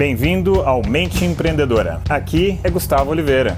Bem-vindo ao Mente Empreendedora. Aqui é Gustavo Oliveira.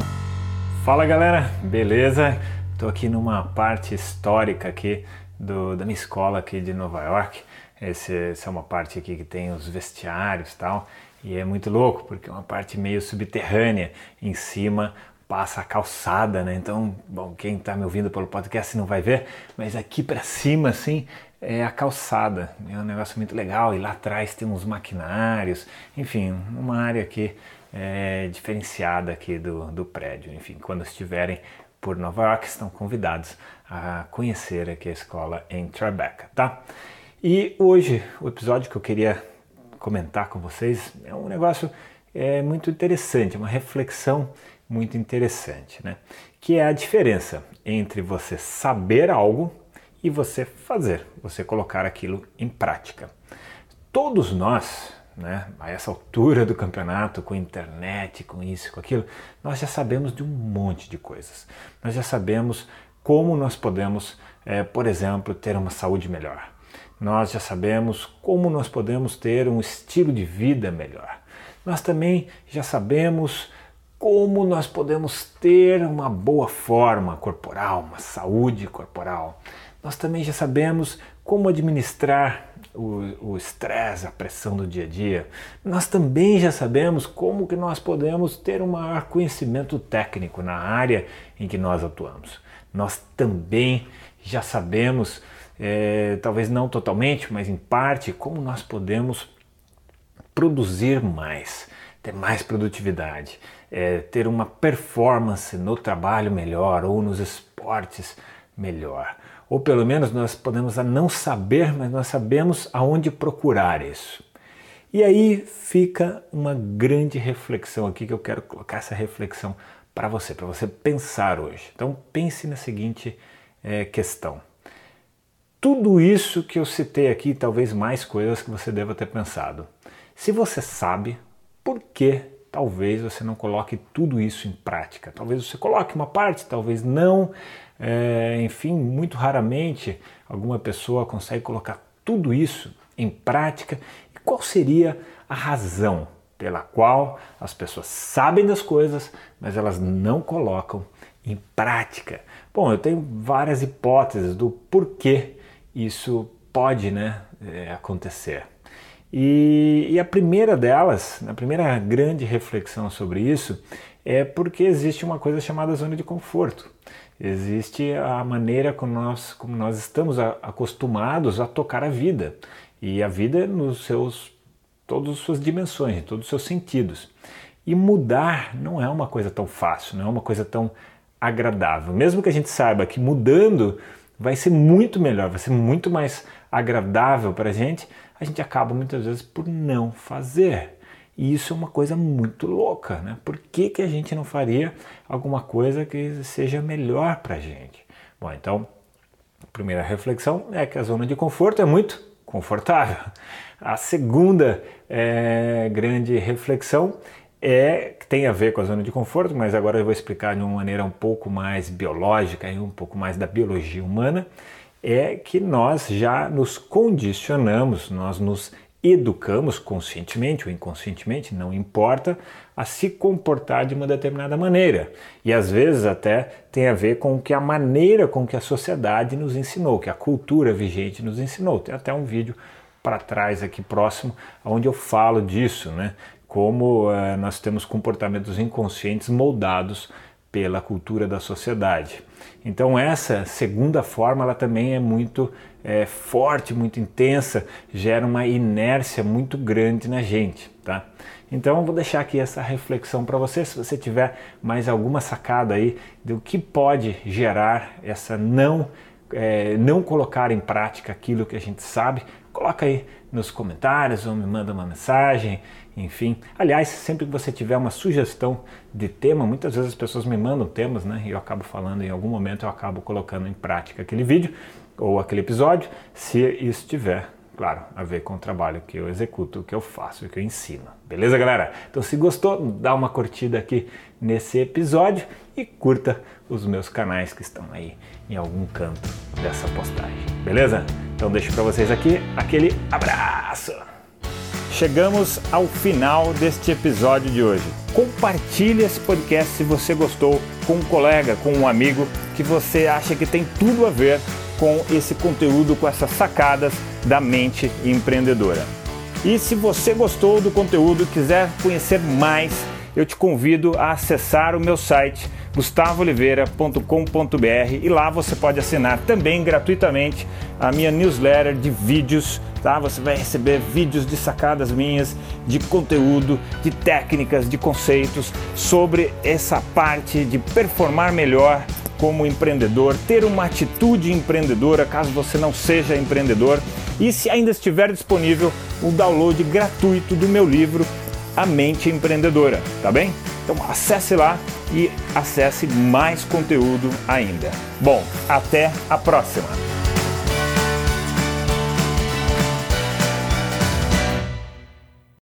Fala galera, beleza? Estou aqui numa parte histórica aqui do, da minha escola aqui de Nova York. Esse, essa é uma parte aqui que tem os vestiários e tal. E é muito louco porque é uma parte meio subterrânea. Em cima passa a calçada, né? Então, bom, quem está me ouvindo pelo podcast não vai ver, mas aqui para cima, assim, é a calçada. É um negócio muito legal. E lá atrás tem uns maquinários, enfim, uma área aqui é, diferenciada aqui do, do prédio. Enfim, quando estiverem por Nova York, estão convidados a conhecer aqui a escola em Tribeca, tá? E hoje, o episódio que eu queria comentar com vocês é um negócio é, muito interessante, uma reflexão muito interessante, né? Que é a diferença entre você saber algo e você fazer, você colocar aquilo em prática. Todos nós, né, a essa altura do campeonato, com internet, com isso, com aquilo, nós já sabemos de um monte de coisas. Nós já sabemos como nós podemos, é, por exemplo, ter uma saúde melhor. Nós já sabemos como nós podemos ter um estilo de vida melhor. Nós também já sabemos como nós podemos ter uma boa forma corporal, uma saúde corporal. Nós também já sabemos como administrar o estresse, a pressão do dia a dia. Nós também já sabemos como que nós podemos ter um maior conhecimento técnico na área em que nós atuamos. Nós também já sabemos, é, talvez não totalmente, mas em parte, como nós podemos produzir mais, ter mais produtividade, é, ter uma performance no trabalho melhor ou nos esportes melhor ou pelo menos nós podemos não saber, mas nós sabemos aonde procurar isso. E aí fica uma grande reflexão aqui que eu quero colocar essa reflexão para você, para você pensar hoje. Então pense na seguinte é, questão. Tudo isso que eu citei aqui, talvez mais coisas que você deva ter pensado. Se você sabe, por que talvez você não coloque tudo isso em prática? Talvez você coloque uma parte, talvez não. É, enfim, muito raramente alguma pessoa consegue colocar tudo isso em prática. E qual seria a razão pela qual as pessoas sabem das coisas, mas elas não colocam em prática? Bom, eu tenho várias hipóteses do porquê isso pode né, é, acontecer. E, e, a primeira delas, a primeira grande reflexão sobre isso, é porque existe uma coisa chamada zona de conforto. Existe a maneira como nós, como nós estamos acostumados a tocar a vida. E a vida nos seus todas as suas dimensões, em todos os seus sentidos. E mudar não é uma coisa tão fácil, não é uma coisa tão agradável. Mesmo que a gente saiba que mudando vai ser muito melhor, vai ser muito mais agradável para a gente, a gente acaba muitas vezes por não fazer. E isso é uma coisa muito louca, né? Por que, que a gente não faria alguma coisa que seja melhor para a gente? Bom, então, a primeira reflexão é que a zona de conforto é muito confortável. A segunda é, grande reflexão é que tem a ver com a zona de conforto, mas agora eu vou explicar de uma maneira um pouco mais biológica e um pouco mais da biologia humana, é que nós já nos condicionamos, nós nos educamos conscientemente ou inconscientemente, não importa, a se comportar de uma determinada maneira. E às vezes até tem a ver com que a maneira com que a sociedade nos ensinou, que a cultura vigente nos ensinou. Tem até um vídeo para trás aqui próximo onde eu falo disso, né? Como uh, nós temos comportamentos inconscientes moldados pela cultura da sociedade. Então essa segunda forma ela também é muito é, forte, muito intensa, gera uma inércia muito grande na gente, tá? Então vou deixar aqui essa reflexão para você, se você tiver mais alguma sacada aí do que pode gerar essa não é, não colocar em prática aquilo que a gente sabe, coloca aí nos comentários ou me manda uma mensagem, enfim. Aliás, sempre que você tiver uma sugestão de tema, muitas vezes as pessoas me mandam temas, né? E eu acabo falando em algum momento, eu acabo colocando em prática aquele vídeo ou aquele episódio, se isso tiver, claro, a ver com o trabalho que eu executo, que eu faço, que eu ensino. Beleza, galera? Então, se gostou, dá uma curtida aqui nesse episódio e curta os meus canais que estão aí em algum canto dessa postagem. Beleza? Então deixo para vocês aqui aquele abraço. Chegamos ao final deste episódio de hoje. Compartilhe esse podcast se você gostou com um colega, com um amigo que você acha que tem tudo a ver com esse conteúdo, com essas sacadas da mente empreendedora. E se você gostou do conteúdo e quiser conhecer mais, eu te convido a acessar o meu site gustavooliveira.com.br e lá você pode assinar também gratuitamente a minha newsletter de vídeos, tá? Você vai receber vídeos de sacadas minhas, de conteúdo, de técnicas, de conceitos sobre essa parte de performar melhor como empreendedor, ter uma atitude empreendedora caso você não seja empreendedor e se ainda estiver disponível o download gratuito do meu livro A Mente Empreendedora, tá bem? Então acesse lá e acesse mais conteúdo ainda. Bom, até a próxima!